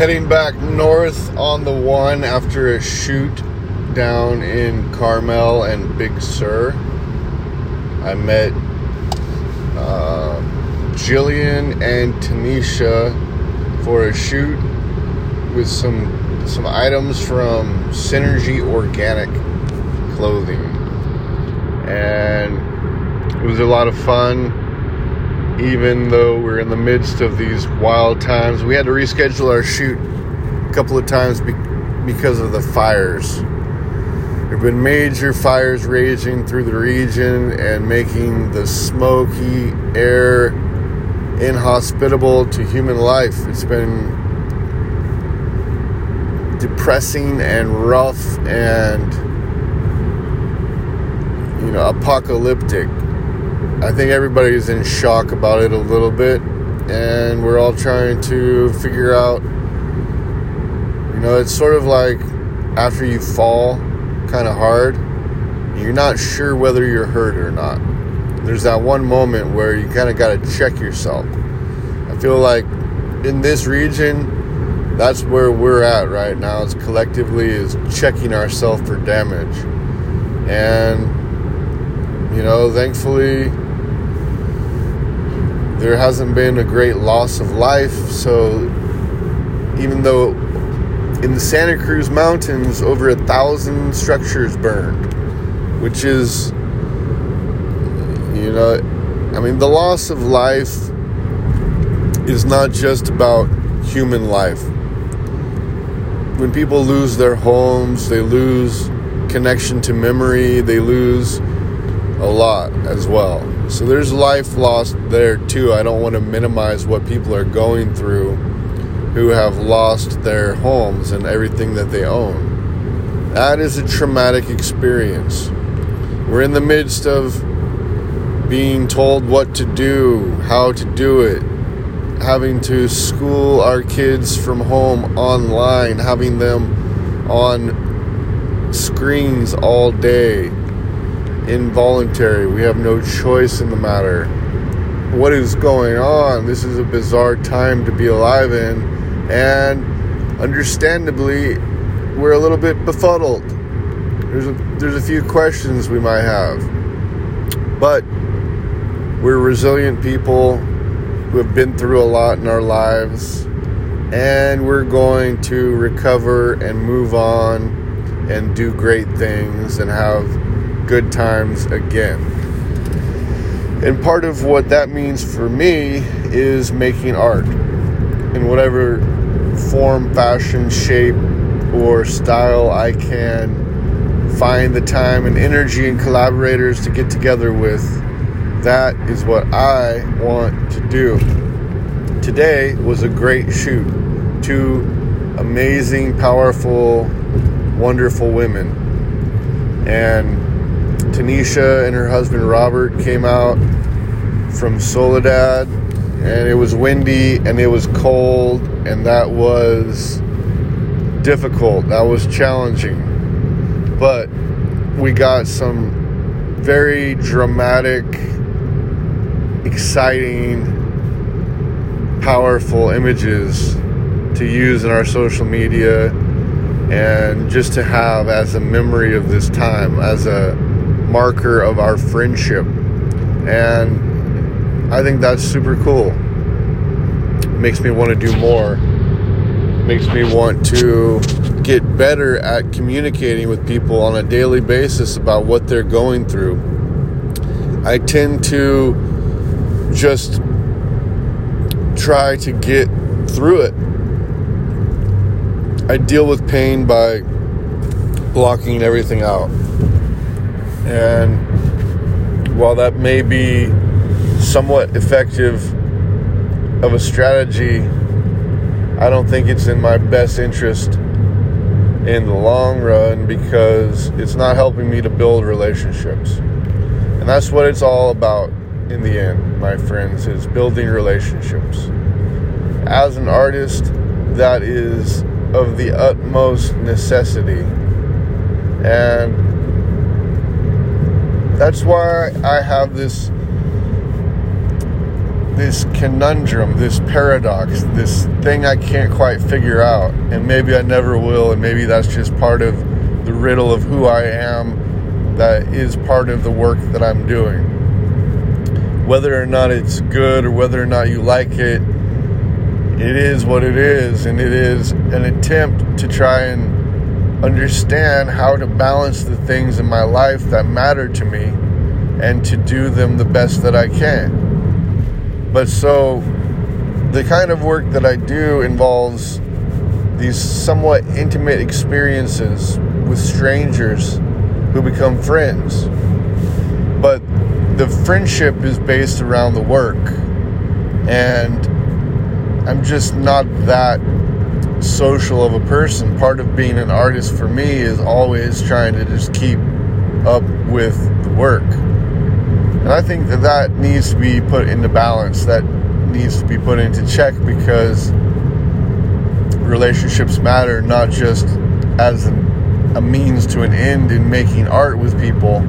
heading back north on the one after a shoot down in Carmel and Big Sur. I met uh, Jillian and Tanisha for a shoot with some some items from Synergy Organic Clothing, and it was a lot of fun. Even though we're in the midst of these wild times, we had to reschedule our shoot a couple of times be- because of the fires. There have been major fires raging through the region and making the smoky air inhospitable to human life. It's been depressing and rough and you know apocalyptic. I think everybody's in shock about it a little bit and we're all trying to figure out you know it's sort of like after you fall kind of hard you're not sure whether you're hurt or not. There's that one moment where you kind of got to check yourself. I feel like in this region that's where we're at right now is collectively is checking ourselves for damage and you know thankfully there hasn't been a great loss of life so even though in the santa cruz mountains over a thousand structures burned which is you know i mean the loss of life is not just about human life when people lose their homes, they lose connection to memory, they lose a lot as well. So there's life lost there too. I don't want to minimize what people are going through who have lost their homes and everything that they own. That is a traumatic experience. We're in the midst of being told what to do, how to do it, having to school our kids from home online, having them on screens all day, involuntary. We have no choice in the matter. What is going on? This is a bizarre time to be alive in, and understandably, we're a little bit befuddled. There's a, there's a few questions we might have, but we're resilient people who have been through a lot in our lives, and we're going to recover and move on and do great things and have good times again. And part of what that means for me is making art in whatever form, fashion, shape, or style I can find the time and energy and collaborators to get together with that is what I want to do. Today was a great shoot. Two amazing, powerful, wonderful women. And Tanisha and her husband Robert came out from Soledad, and it was windy and it was cold, and that was difficult. That was challenging. But we got some very dramatic exciting, powerful images to use in our social media and just to have as a memory of this time, as a marker of our friendship. And I think that's super cool. Makes me want to do more. Makes me want to get better at communicating with people on a daily basis about what they're going through. I tend to just try to get through it. I deal with pain by blocking everything out. And while that may be somewhat effective of a strategy, I don't think it's in my best interest in the long run because it's not helping me to build relationships. And that's what it's all about in the end, my friends, is building relationships. As an artist, that is of the utmost necessity. And that's why I have this this conundrum, this paradox, this thing I can't quite figure out, and maybe I never will, and maybe that's just part of the riddle of who I am that is part of the work that I'm doing. Whether or not it's good or whether or not you like it, it is what it is, and it is an attempt to try and understand how to balance the things in my life that matter to me and to do them the best that I can. But so, the kind of work that I do involves these somewhat intimate experiences with strangers who become friends. But the friendship is based around the work. And I'm just not that social of a person. Part of being an artist for me is always trying to just keep up with the work. And I think that that needs to be put into balance. That needs to be put into check because relationships matter not just as an, a means to an end in making art with people,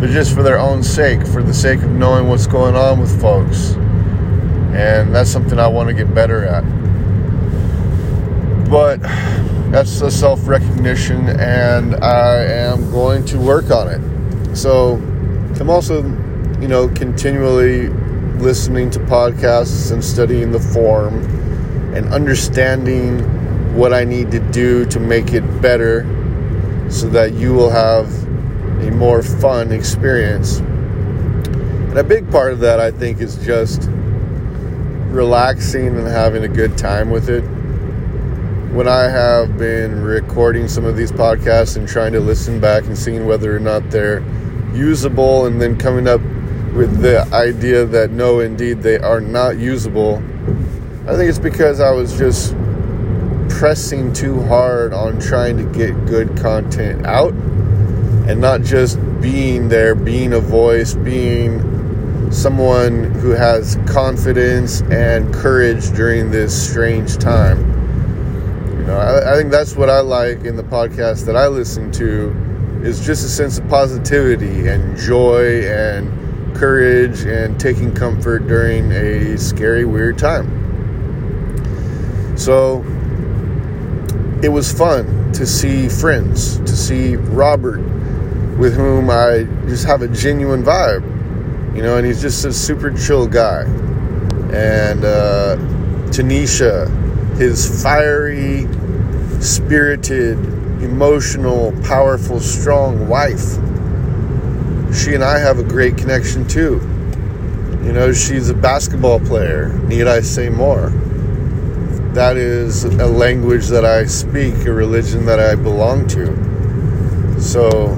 but just for their own sake, for the sake of knowing what's going on with folks and that's something I want to get better at. But that's a self recognition, and I am going to work on it. So I'm also, you know, continually listening to podcasts and studying the form and understanding what I need to do to make it better so that you will have a more fun experience. And a big part of that, I think, is just relaxing and having a good time with it. When I have been recording some of these podcasts and trying to listen back and seeing whether or not they're usable, and then coming up with the idea that no, indeed, they are not usable, I think it's because I was just pressing too hard on trying to get good content out and not just being there, being a voice, being someone who has confidence and courage during this strange time. Know, I, I, think that's what I like in the podcast that I listen to is just a sense of positivity and joy and courage and taking comfort during a scary, weird time. So it was fun to see friends, to see Robert, with whom I just have a genuine vibe you know, and he's just a super chill guy. And uh, Tanisha, his fiery, spirited, emotional, powerful, strong wife. She and I have a great connection too. You know, she's a basketball player. Need I say more? That is a language that I speak, a religion that I belong to. So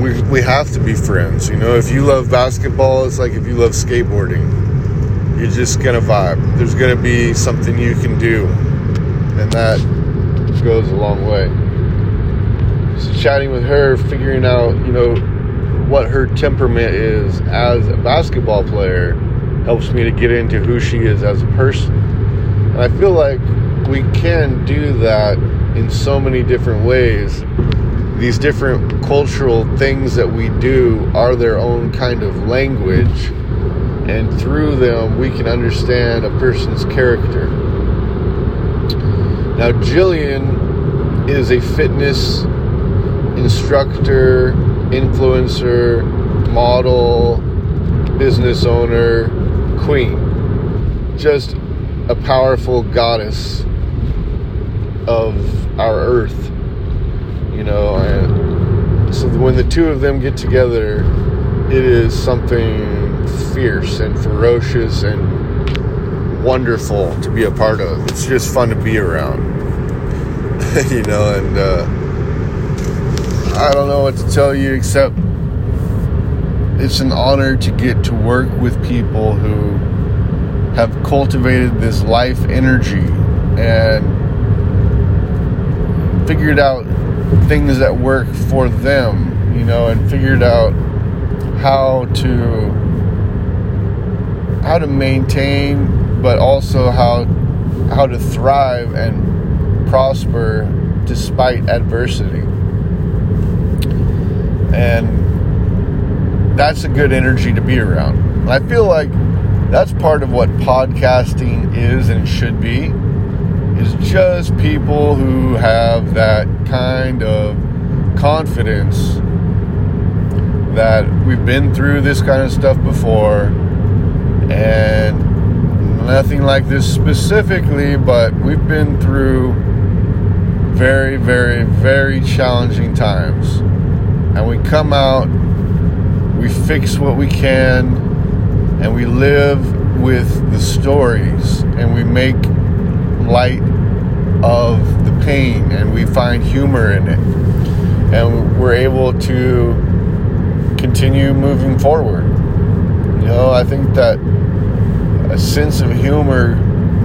we, we have to be friends. You know, if you love basketball, it's like if you love skateboarding. You're just gonna vibe. There's gonna be something you can do, and that goes a long way. So chatting with her, figuring out, you know, what her temperament is as a basketball player helps me to get into who she is as a person. And I feel like we can do that in so many different ways these different cultural things that we do are their own kind of language, and through them we can understand a person's character. Now, Jillian is a fitness instructor, influencer, model, business owner, queen. Just a powerful goddess of our earth you know. And so when the two of them get together, it is something fierce and ferocious and wonderful to be a part of. It's just fun to be around, you know. And uh, I don't know what to tell you except it's an honor to get to work with people who have cultivated this life energy and figured out things that work for them, you know, and figured out how to how to maintain but also how how to thrive and prosper despite adversity. And that's a good energy to be around. And I feel like that's part of what podcasting is and should be is just people who have that kind of confidence that we've been through this kind of stuff before and nothing like this specifically but we've been through very very very challenging times. And we come out we fix what we can and we live with the stories and we make light of the pain and we find humor in it. And we're able to continue moving forward. You know i think that a sense of humor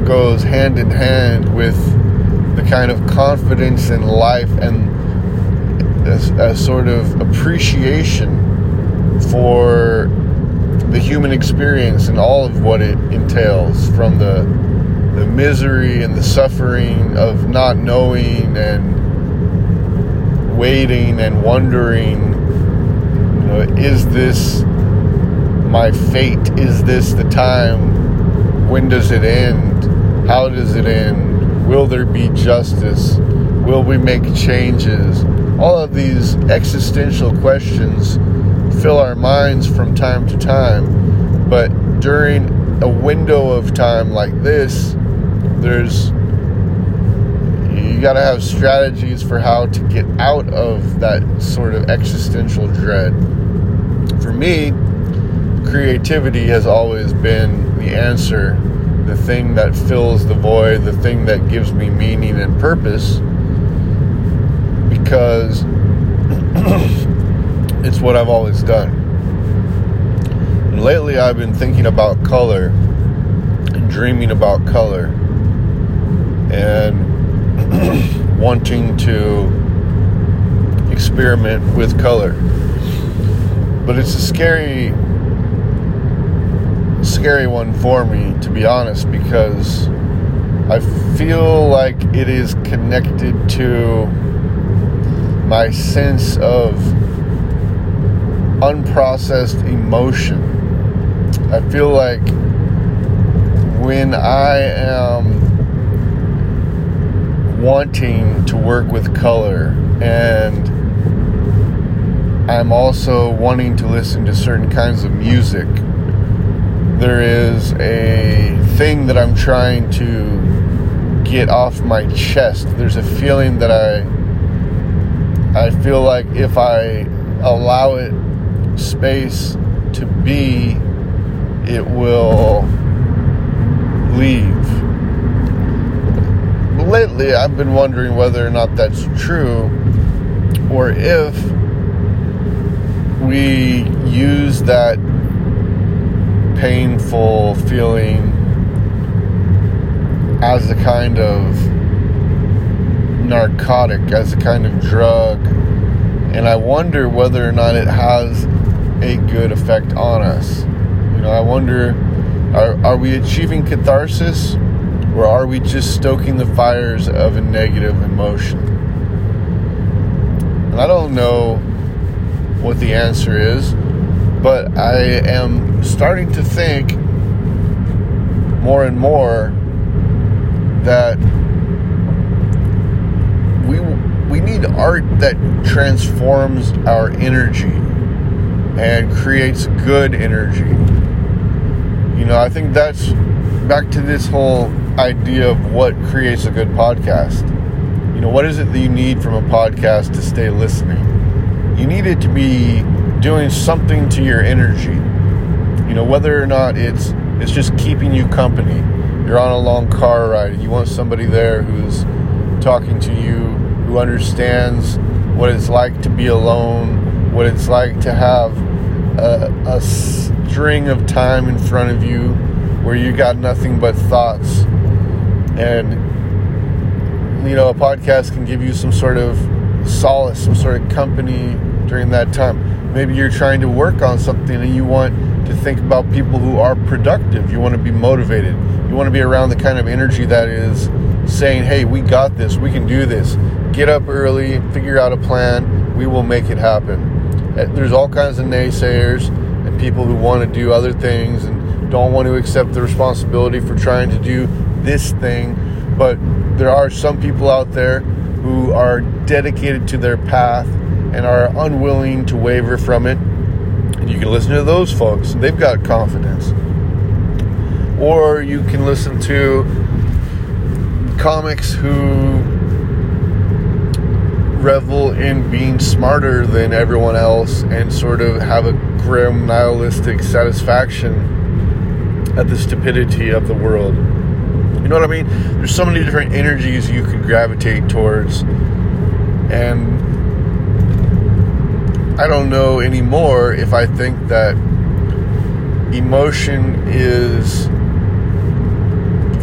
goes hand in hand with the kind of confidence in life and a, a sort of appreciation for the human experience and all of what it entails from the the misery and the suffering of not knowing and waiting and wondering you know is this my fate? Is this the time when does it end how does it end will there be justice will we make changes all of these existential questions fill our minds from time to time. But during a window of time like this, there's you got to have strategies for how to get out of that sort of existential dread. For me, creativity has always been the answer, the thing that fills the void, the thing that gives me meaning and purpose. Because it's what I've always done. And lately I've been thinking about color and dreaming about color and wanting to experiment with color. But it's a scary scary one for me to be honest because I feel like it is connected to my sense of unprocessed emotion. I feel like when I am wanting to work with color and I'm also wanting to listen to certain kinds of music, there is a thing that I'm trying to get off my chest. There's a feeling that I I feel like if I allow it space to be, it will leave. Lately, I've been wondering whether or not that's true, or if we use that painful feeling as a kind of narcotic, as a kind of drug. And I wonder whether or not it has a good effect on us. You know, I wonder are, are we achieving catharsis or are we just stoking the fires of a negative emotion? And I don't know what the answer is, but I am starting to think more and more that we we need art that transforms our energy and creates good energy. You know, I think that's back to this whole idea of what creates a good podcast. You know, what is it that you need from a podcast to stay listening? You need it to be doing something to your energy. You know, whether or not it's it's just keeping you company. You're on a long car ride you want somebody there who's talking to you, who understands what it's like to be alone, what it's like to have a, a string of time in front of you where you got nothing but thoughts. And, you know, a podcast can give you some sort of solace, some sort of company during that time. Maybe you're trying to work on something and you want to think about people who are productive. You want to be motivated. You want to be around the kind of energy that is saying, hey, we got this, we can do this. Get up early, figure out a plan, we will make it happen. Uh, there's all kinds of naysayers, and people who want to do other things and don't want to accept the responsibility for trying to do this thing. But there are some people out there who are dedicated to their path and are unwilling to waver from it. And you can listen to those folks, they've got confidence. Or you can listen to comics who revel in being smarter than everyone else and sort of have a grim nihilistic satisfaction at the stupidity of the world. You know what I mean? There's so many different energies you can gravitate towards. And I don't know anymore if I think that emotion is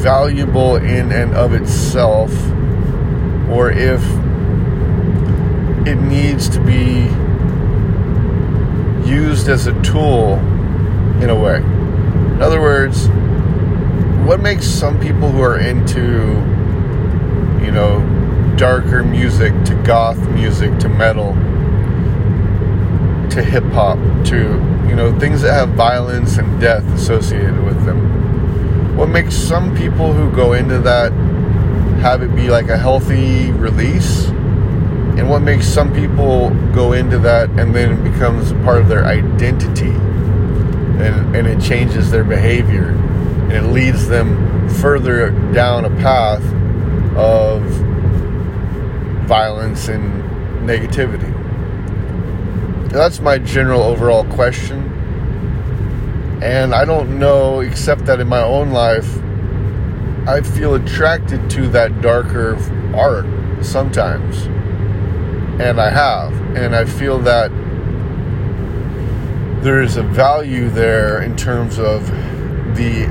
valuable in and of itself or if it needs to be used as a tool in a way. In other words, what makes some people who are into, you know, darker music to goth music to metal to hip hop to, you know, things that have violence and death associated with them? what makes some people who go into that have it be like a healthy release and what makes some people go into that and then it becomes part of their identity and, and it changes their behavior and it leads them further down a path of violence and negativity that's my general overall question and I don't know, except that in my own life, I feel attracted to that darker art sometimes. And I have. And I feel that there is a value there in terms of the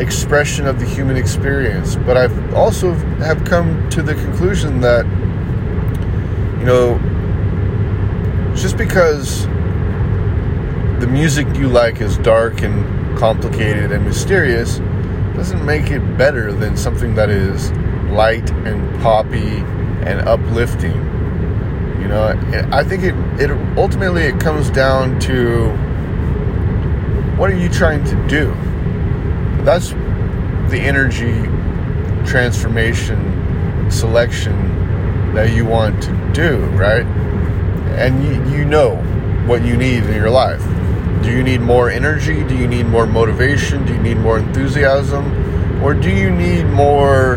expression of the human experience. But I've also have come to the conclusion that, you know, just because the music you like is dark and complicated and mysterious doesn't make it better than something that is light and poppy and uplifting. You know, I think it, it ultimately it comes down to what are you trying to do? That's the energy transformation selection that you want to do, right? And you, you know what you need in your life. Do you need more energy? Do you need more motivation? Do you need more enthusiasm? Or do you need more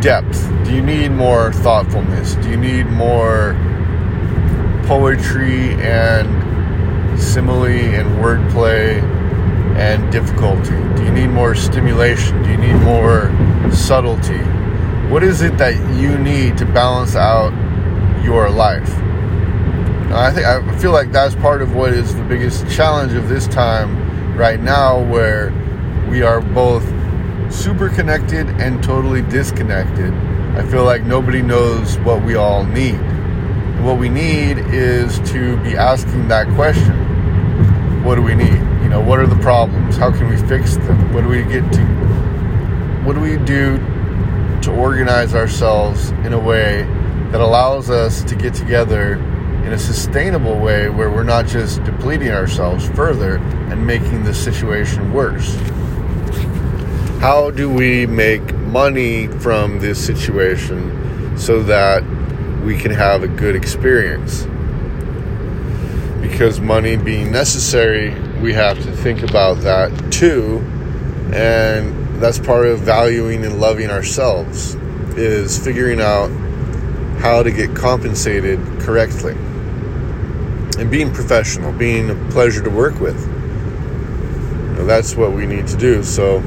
depth? Do you need more thoughtfulness? Do you need more poetry and simile and wordplay and difficulty? Do you need more stimulation? Do you need more subtlety? What is it that you need to balance out your life? I think I feel like that's part of what is the biggest challenge of this time right now, where we are both super connected and totally disconnected. I feel like nobody knows what we all need. What we need is to be asking that question. What do we need? You know, what are the problems? How can we fix them? What do we get to what do we do to organize ourselves in a way that allows us to get together in a sustainable way where we're not just depleting ourselves further and making the situation worse. How do we make money from this situation so that we can have a good experience? Because money being necessary, we have to think about that too. And that's part of valuing and loving ourselves is figuring out how to get compensated correctly and being professional, being a pleasure to work with. You know, that's what we need to do. So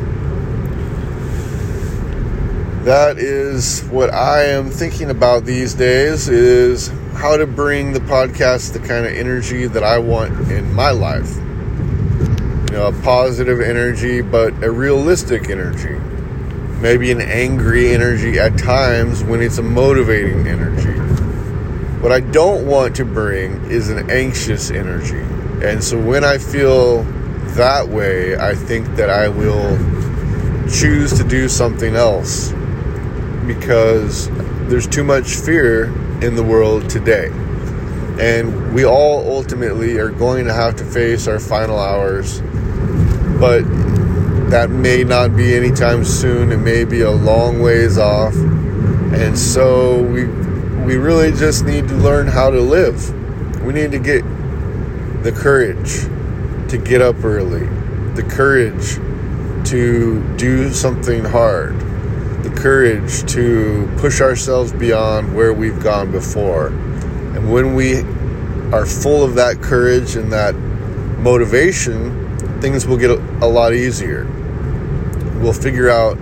that is what I am thinking about these days is how to bring the podcast the kind of energy that I want in my life. You know, a positive energy, but a realistic energy. Maybe an angry energy at times when it's a motivating energy what I don't want to bring is an anxious energy. And so when I feel that way, I think that I will choose to do something else because there's too much fear in the world today. And we all ultimately are going to have to face our final hours. But that may not be anytime soon. It may be a long ways off. And so we we really just need to learn how to live. We need to get the courage to get up early, the courage to do something hard, the courage to push ourselves beyond where we've gone before. And when we are full of that courage and that motivation, things will get a lot easier. We'll figure out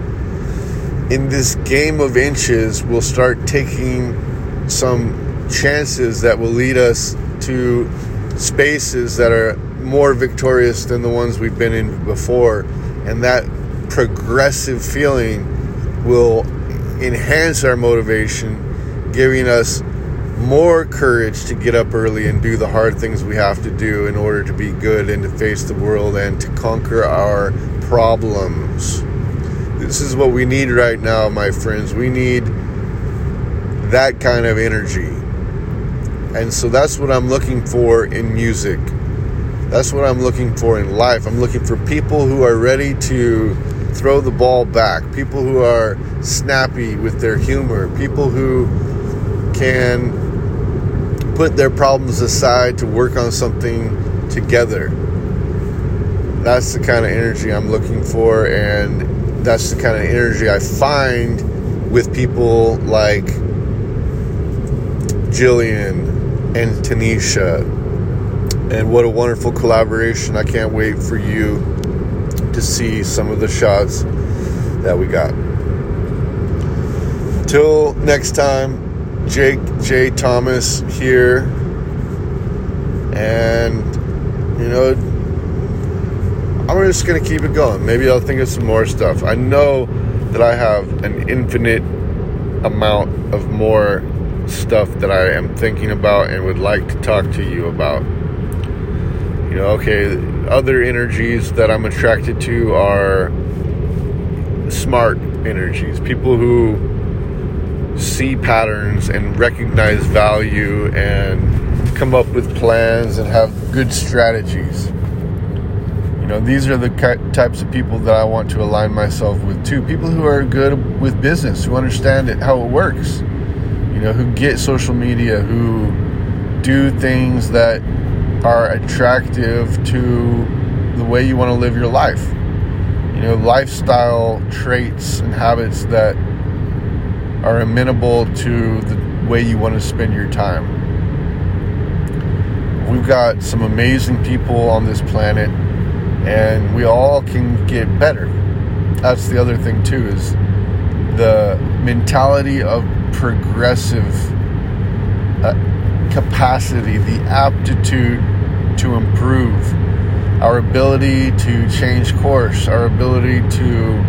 in this game of inches, we'll start taking some chances that will lead us to spaces that are more victorious than the ones we've been in before. And that progressive feeling will enhance our motivation, giving us more courage to get up early and do the hard things we have to do in order to be good and to face the world and to conquer our problems. This is what we need right now, my friends. We need that kind of energy. And so that's what I'm looking for in music. That's what I'm looking for in life. I'm looking for people who are ready to throw the ball back, people who are snappy with their humor, people who can put their problems aside to work on something together. That's the kind of energy I'm looking for, and that's the kind of energy I find with people like Jillian and Tanisha. And what a wonderful collaboration. I can't wait for you to see some of the shots that we got. Till next time, Jake J. Thomas here. And, you know, I'm just going to keep it going. Maybe I'll think of some more stuff. I know that I have an infinite amount of more stuff that I am thinking about and would like to talk to you about. You know, okay, other energies that I'm attracted to are smart energies, people who see patterns and recognize value and come up with plans and have good strategies. You know, these are the types of people that I want to align myself with too. People who are good with business, who understand it, how it works. You know, who get social media, who do things that are attractive to the way you want to live your life. You know, lifestyle traits and habits that are amenable to the way you want to spend your time. We've got some amazing people on this planet, and we all can get better. That's the other thing, too, is the mentality of progressive uh, capacity, the aptitude to improve, our ability to change course, our ability to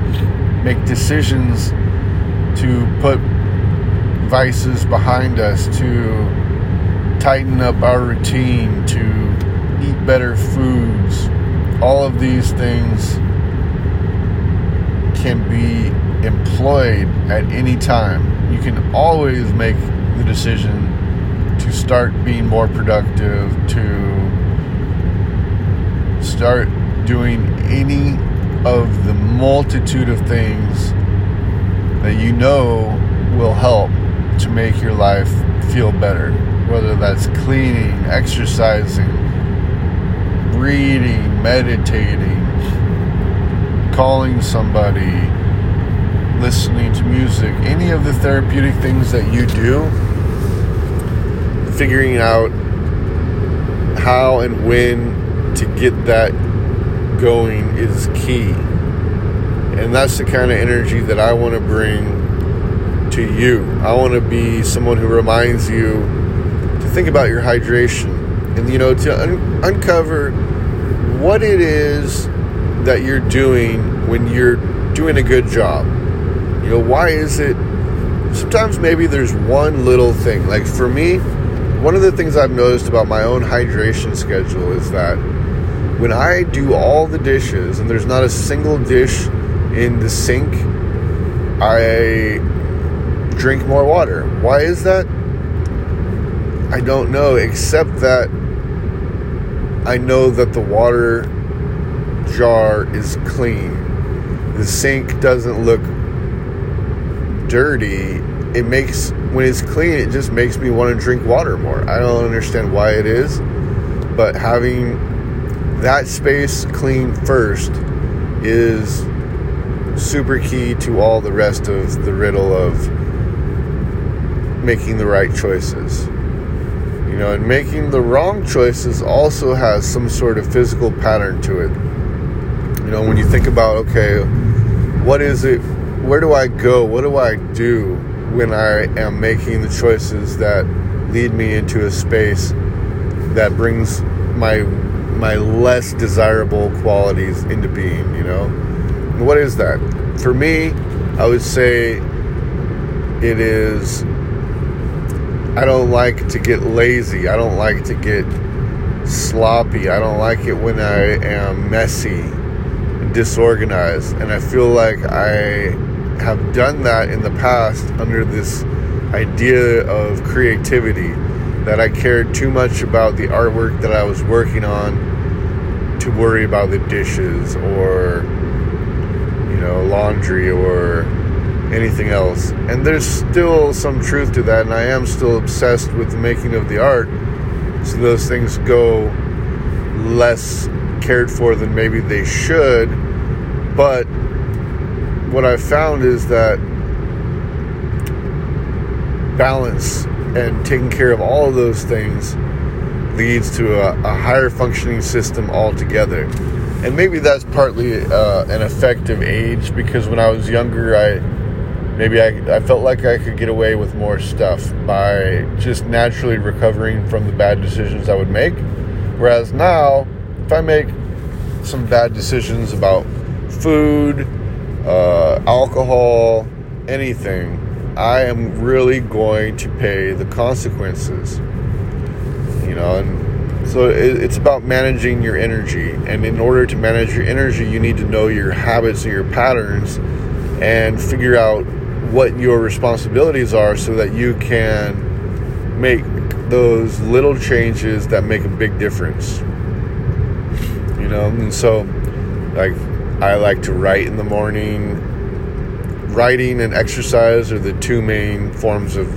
make decisions to put vices behind us, to tighten up our routine, to eat better foods. All of these things can be employed at any time. You can always make the decision to start being more productive, to start doing any of the multitude of things that you know will help to make your life feel better. Whether that's cleaning, exercising, reading, meditating, calling somebody, listening to music, any of the therapeutic things that you do, figuring out how and when to get that going is key. And that's the kind of energy that I want to bring to you. I want to be someone who reminds you to think about your hydration and, you know, to un- uncover what it is that you're doing when you're doing a good job. You know, why is it? Sometimes maybe there's one little thing. Like for me, one of the things I've noticed about my own hydration schedule is that when I do all the dishes and there's not a single dish in the sink, I drink more water. Why is that? I don't know, except that I know that the water jar is clean. The sink doesn't look dirty. It makes, when it's clean, it just makes me want to drink water more. I don't understand why it is, but having that space clean first is super key to all the rest of the riddle of making the right choices. You know, and making the wrong choices also has some sort of physical pattern to it. You know, when you think about, okay, what is it? Where do I go? What do I do when I am making the choices that lead me into a space that brings my my less desirable qualities into being, you know? What is that? For me, I would say it is I don't like to get lazy. I don't like to get sloppy. I don't like it when I am messy disorganized. And I feel like I have done that in the past under this idea of creativity that I cared too much about the artwork that I was working on to worry about the dishes or you know laundry or anything else. And there's still some truth to that, and I am still obsessed with the making of the art. So those things go less cared for than maybe they should. But what I've found is that balance and taking care of all of those things leads to a, a higher functioning system altogether. And maybe that's partly uh, an effect of age because when I was younger, I maybe I, I felt like I could get away with more stuff by just naturally recovering from the bad decisions I would make. Whereas now, if I make some bad decisions about food, uh, alcohol, anything, I am really going to pay the consequences. You know, and so it, it's about managing your energy. And in order to manage your energy, you need to know your habits and your patterns and figure out what your responsibilities are so that you can make those little changes that make a big difference. You know, and so like I like to write in the morning. Writing and exercise are the two main forms of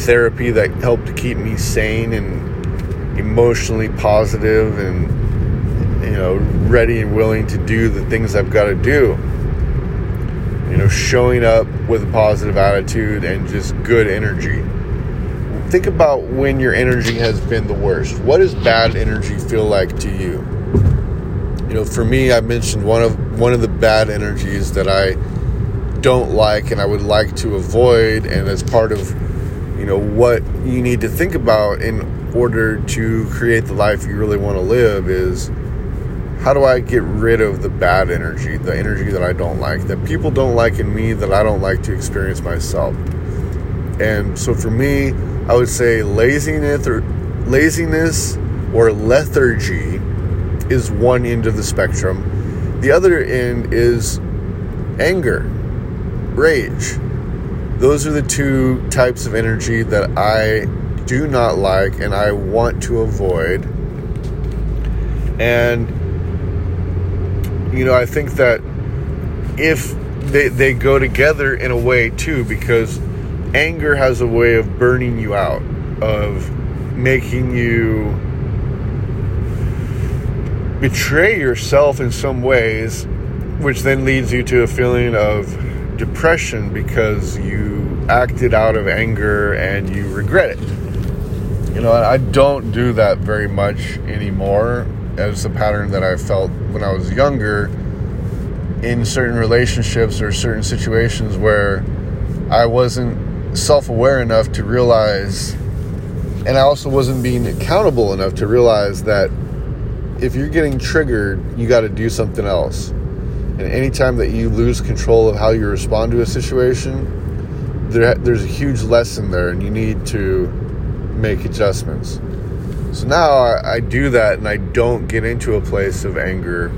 therapy that help to keep me sane and emotionally positive and you know ready and willing to do the things I've got to do you know, showing up with a positive attitude and just good energy. Think about when your energy has been the worst. What does bad energy feel like to you? You know, for me, I mentioned one of one of the bad energies that I don't like and I would like to avoid, and as part of you know what you need to think about in order to create the life you really want to live is how do I get rid of the bad energy, the energy that I don't like, that people don't like in me, that I don't like to experience myself? And so for me, I would say laziness or laziness or lethargy is one end of the spectrum. The other end is anger, rage. Those are the two types of energy that I do not like and I want to avoid. And you know, I think that if they, they go together in a way too, because anger has a way of burning you out, of making you betray yourself in some ways, which then leads you to a feeling of depression because you acted out of anger and you regret it. You know, I don't do that very much anymore as a pattern that I felt when I was younger in certain relationships or certain situations where I wasn't self aware enough to realize, and I also wasn't being accountable enough to realize that if you're getting triggered, you got to do something else. And anytime that you lose control of how you respond to a situation, there, there's a huge lesson there, and you need to make adjustments. So now I, I do that and I don't get into a place of anger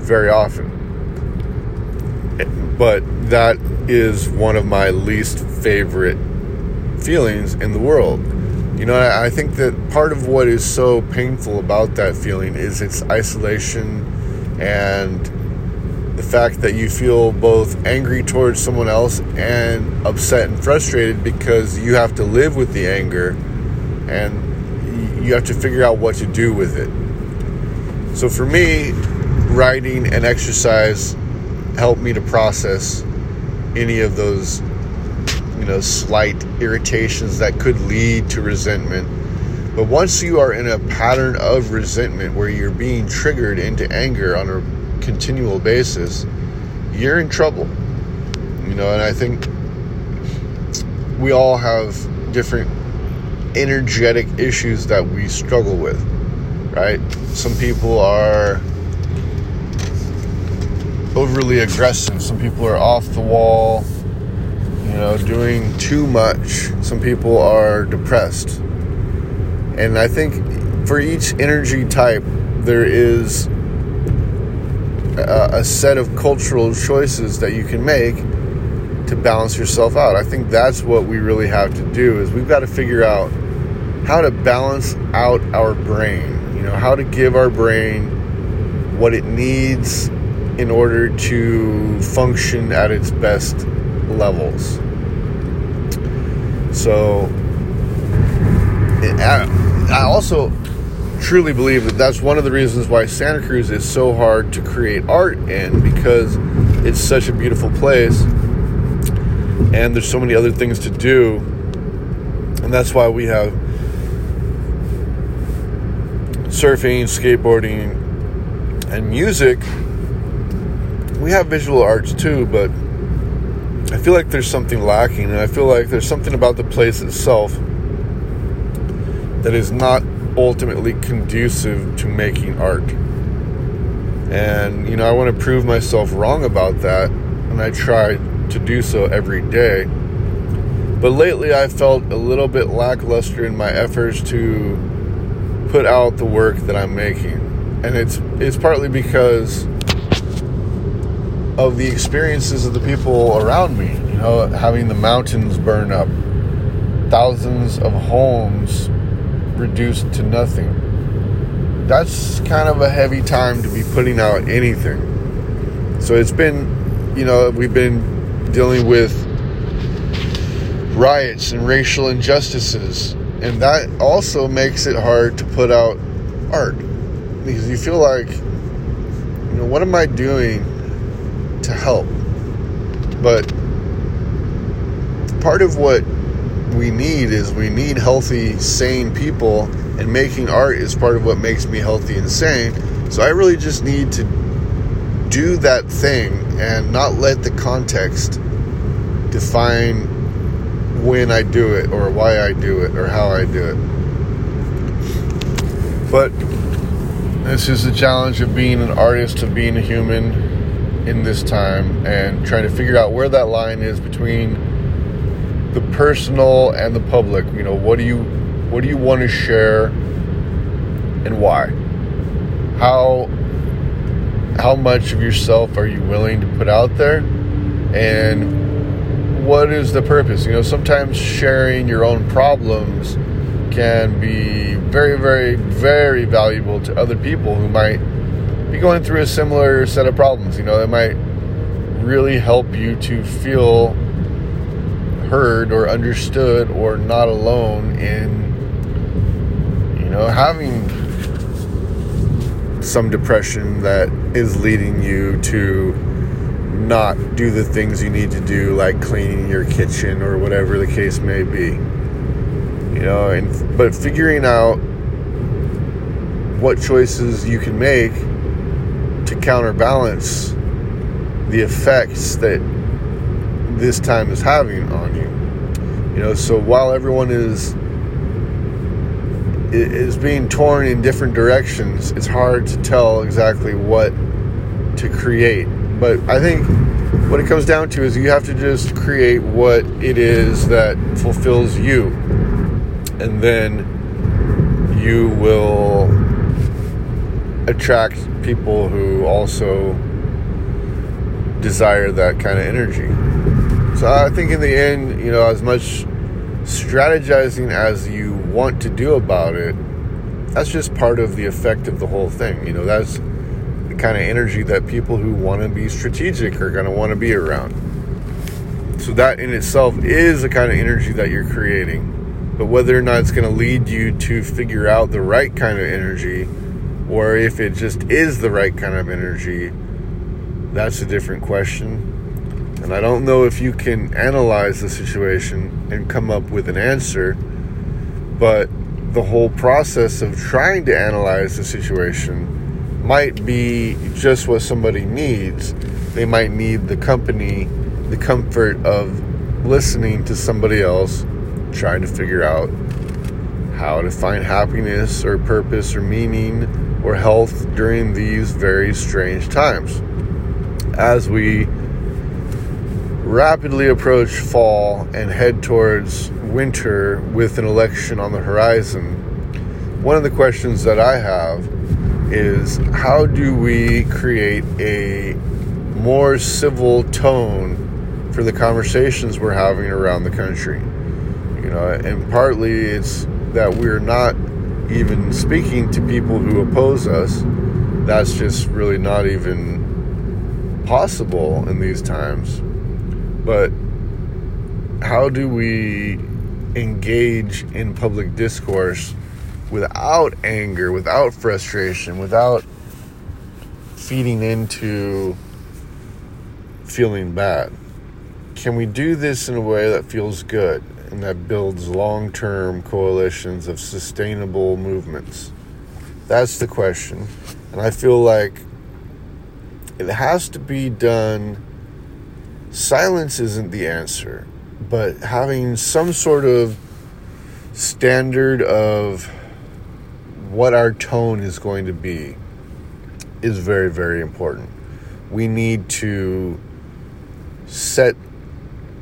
very often. But that is one of my least favorite feelings in the world. You know, I, I think that part of what is so painful about that feeling is its isolation and the fact that you feel both angry towards someone else and upset and frustrated because you have to live with the anger and you have to figure out what to do with it. So for me, writing and exercise help me to process any of those know slight irritations that could lead to resentment. But once you are in a pattern of resentment where you're being triggered into anger on a continual basis you're in trouble. You know and i think we all have different energetic issues that we struggle with right? Some people are overly aggressive. Some people are off the wall, you know, doing too much. Some people are depressed. And I think for each energy type, there is a, a set of cultural choices that you can make to balance yourself out. I think that's what we really have to do is we've got to figure out how to balance out our brain. You know, how to give our brain what it needs in order to function at its best levels. So, I also truly believe that that's one of the reasons why Santa Cruz is so hard to create art in because it's such a beautiful place and there's so many other things to do. And that's why we have surfing, skateboarding, and music we have visual arts too, but I feel like there's something lacking, and I feel like there's something about the place itself that is not ultimately conducive to making art. And, you know, I want to prove myself wrong about that, and I try to do so every day. But lately, I felt a little bit lackluster in my efforts to put out the work that I'm making. And it's it's partly because of the experiences of the people around me. You know, having the mountains burn up, thousands of homes reduced to nothing. That's kind of a heavy time to be putting out anything. So it's been, you know, we've been dealing with riots and racial injustices, and that also makes it hard to put out art because you feel like, you know, what am I doing to help. But part of what we need is we need healthy, sane people, and making art is part of what makes me healthy and sane. So I really just need to do that thing and not let the context define when I do it or why I do it or how I do it. But this is the challenge of being an artist, of being a human, in this time and trying to figure out where that line is between the personal and the public. You know, what do you what do you want to share and why? How how much of yourself are you willing to put out there? And what is the purpose? You know, sometimes sharing your own problems can be very, very, very valuable to other people who might be going through a similar set of problems. You know, that might really help you to feel heard or understood or not alone in, you know, having some depression that is leading you to not do the things you need to do, like cleaning your kitchen or whatever the case may be. You know, and but figuring out what choices you can make counterbalance the effects that this time is having on you. You know, so while everyone is is being torn in different directions, it's hard to tell exactly what to create. But I think what it comes down to is you have to just create what it is that fulfills you. And then you will attract people who also desire that kind of energy. So I think in the end, you know, as much strategizing as you want to do about it, that's just part of the effect of the whole thing. You know, that's the kind of energy that people who want to be strategic are going to want to be around. So, that in itself is the kind of energy that you're creating. But whether or not it's going to lead you to figure out the right kind of energy, or if it just is the right kind of energy, that's a different question. And I don't know if you can analyze the situation and come up with an answer, but the whole process of trying to analyze the situation might be just what somebody needs. They might need the company, the comfort of listening to somebody else trying to figure out how to find happiness or purpose or meaning or health during these very strange times. As we rapidly approach fall and head towards winter with an election on the horizon, one of the questions that I have is how do we create a more civil tone for the conversations we're having around the country? You know, and partly it's that we're not even speaking to people who oppose us. That's just really not even possible in these times but how do we engage in public discourse without anger, without frustration, without feeding into feeling bad? Can we do this in a way that feels good and that builds long term coalitions of sustainable movements? That's the question. And I feel like it has to be done silence isn't the answer, but having some sort of standard of what our tone is going to be is very, very important. We need to set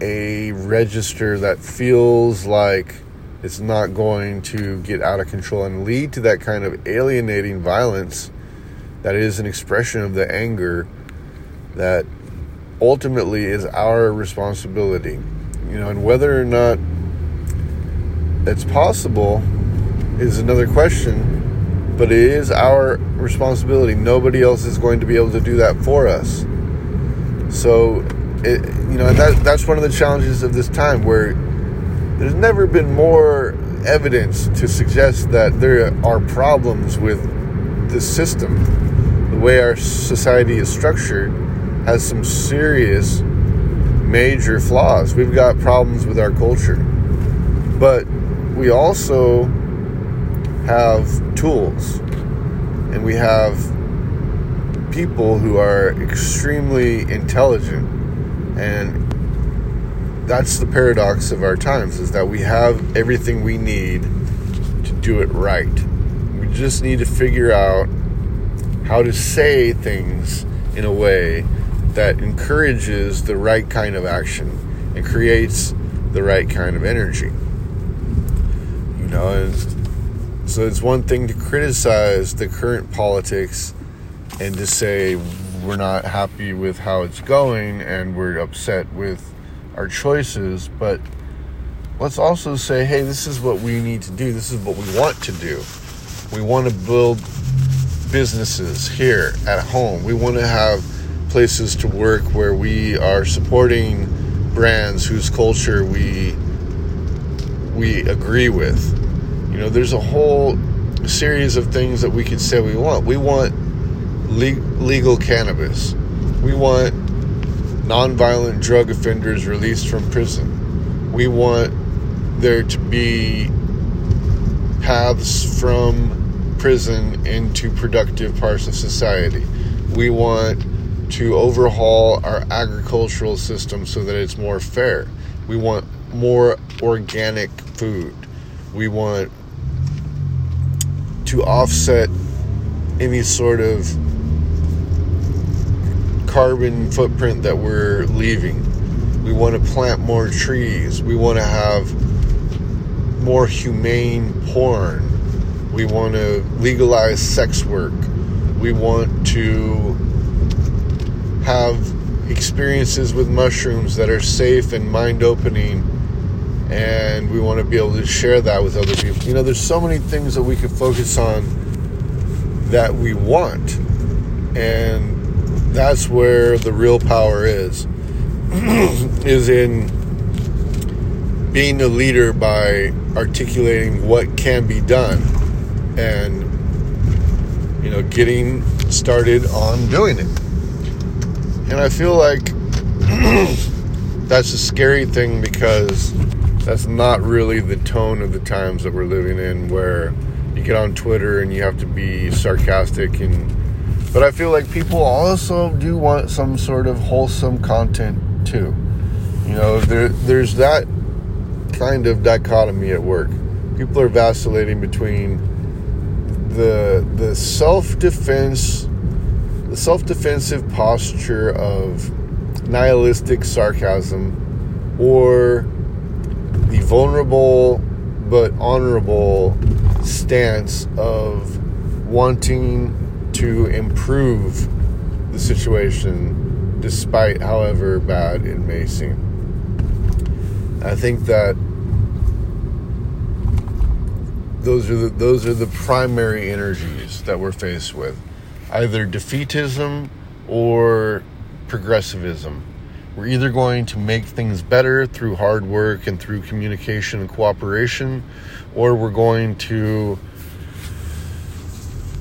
a register that feels like it's not going to get out of control and lead to that kind of alienating violence that is an expression of the anger that ultimately is our responsibility. You know, and whether or not it's possible is another question, but it is our responsibility. Nobody else is going to be able to do that for us. So, it, you know, that, that's one of the challenges of this time where there's never been more evidence to suggest that there are problems with the system, the way our society is structured has some serious major flaws. We've got problems with our culture. But we also have tools and we have people who are extremely intelligent and that's the paradox of our times is that we have everything we need to do it right. We just need to figure out how to say things in a way that encourages the right kind of action and creates the right kind of energy. You know, so it's one thing to criticize the current politics and to say we're not happy with how it's going and we're upset with our choices, but let's also say, hey, this is what we need to do. This is what we want to do. We want to build businesses here at home. We want to have places to work where we are supporting brands whose culture we we agree with. You know, there's a whole series of things that we could say we want. We want legal cannabis. We want nonviolent drug offenders released from prison. We want there to be paths from prison into productive parts of society. We want to overhaul our agricultural system so that it's more fair. We want more organic food. We want to offset any sort of carbon footprint that we're leaving. We want to plant more trees. We want to have more humane porn. We want to legalize sex work. We want to have experiences with mushrooms that are safe and mind opening and we want to be able to share that with other people. You know, there's so many things that we could focus on that we want, and that's where the real power is. Is in being a leader by articulating what can be done and you know getting started on doing it. And i feel like that's a scary thing because that's not really the tone of the times that we're living in where you get on twitter and you have to be sarcastic and but i feel like people also do want some sort of wholesome content too. You know there there's that kind of dichotomy at work. People are vacillating between the the self-defense the self-defensive posture of nihilistic sarcasm or the vulnerable but honorable stance of wanting to improve the situation despite however bad it may seem. I think that those are the, those are the primary energies that we're faced with either defeatism or progressivism. We're either going to make things better through hard work and through communication and cooperation, or we're going to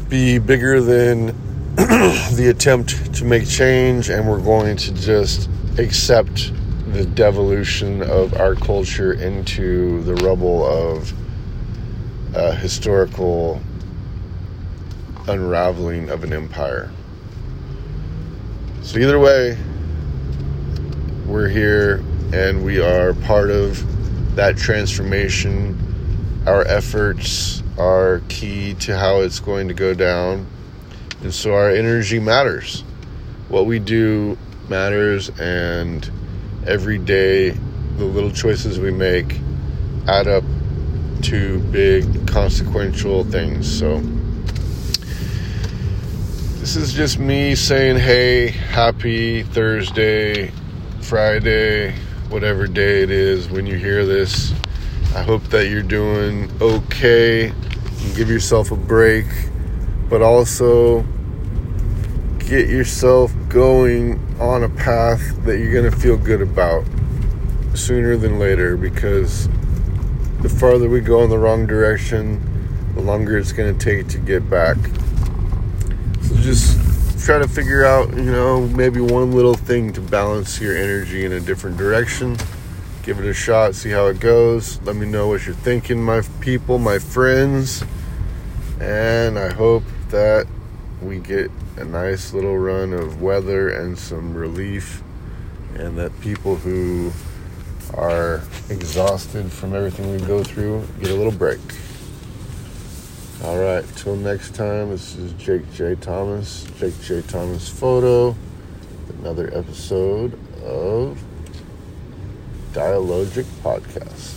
be bigger than the attempt to make change and we're going to just accept the devolution of our culture into the rubble of a historical unraveling of an empire. So, either way, we're here and we are part of that transformation. Our efforts are key to how it's going to go down. And so, our energy matters. What we do matters, and every day, the little choices we make add up to big consequential things. So, this is just me saying, hey, happy Thursday, Friday, whatever day it is when you hear this. I hope that you're doing okay give yourself a break, but also get yourself going on a path that you're going to feel good about sooner than later because the farther we go in the wrong direction, the longer it's going to take to get back So just try to figure out, you know, maybe one little thing to balance your energy in a different direction. Give it a shot, see how it goes. Let me know what you're thinking, my people, my friends. And I hope that we get a nice little run of weather and some relief, and that people who are exhausted from everything we go through get a little break. All right, till next time, this is Jake J. Thomas, Jake J. Thomas Photo, another episode of Dialogic Podcast.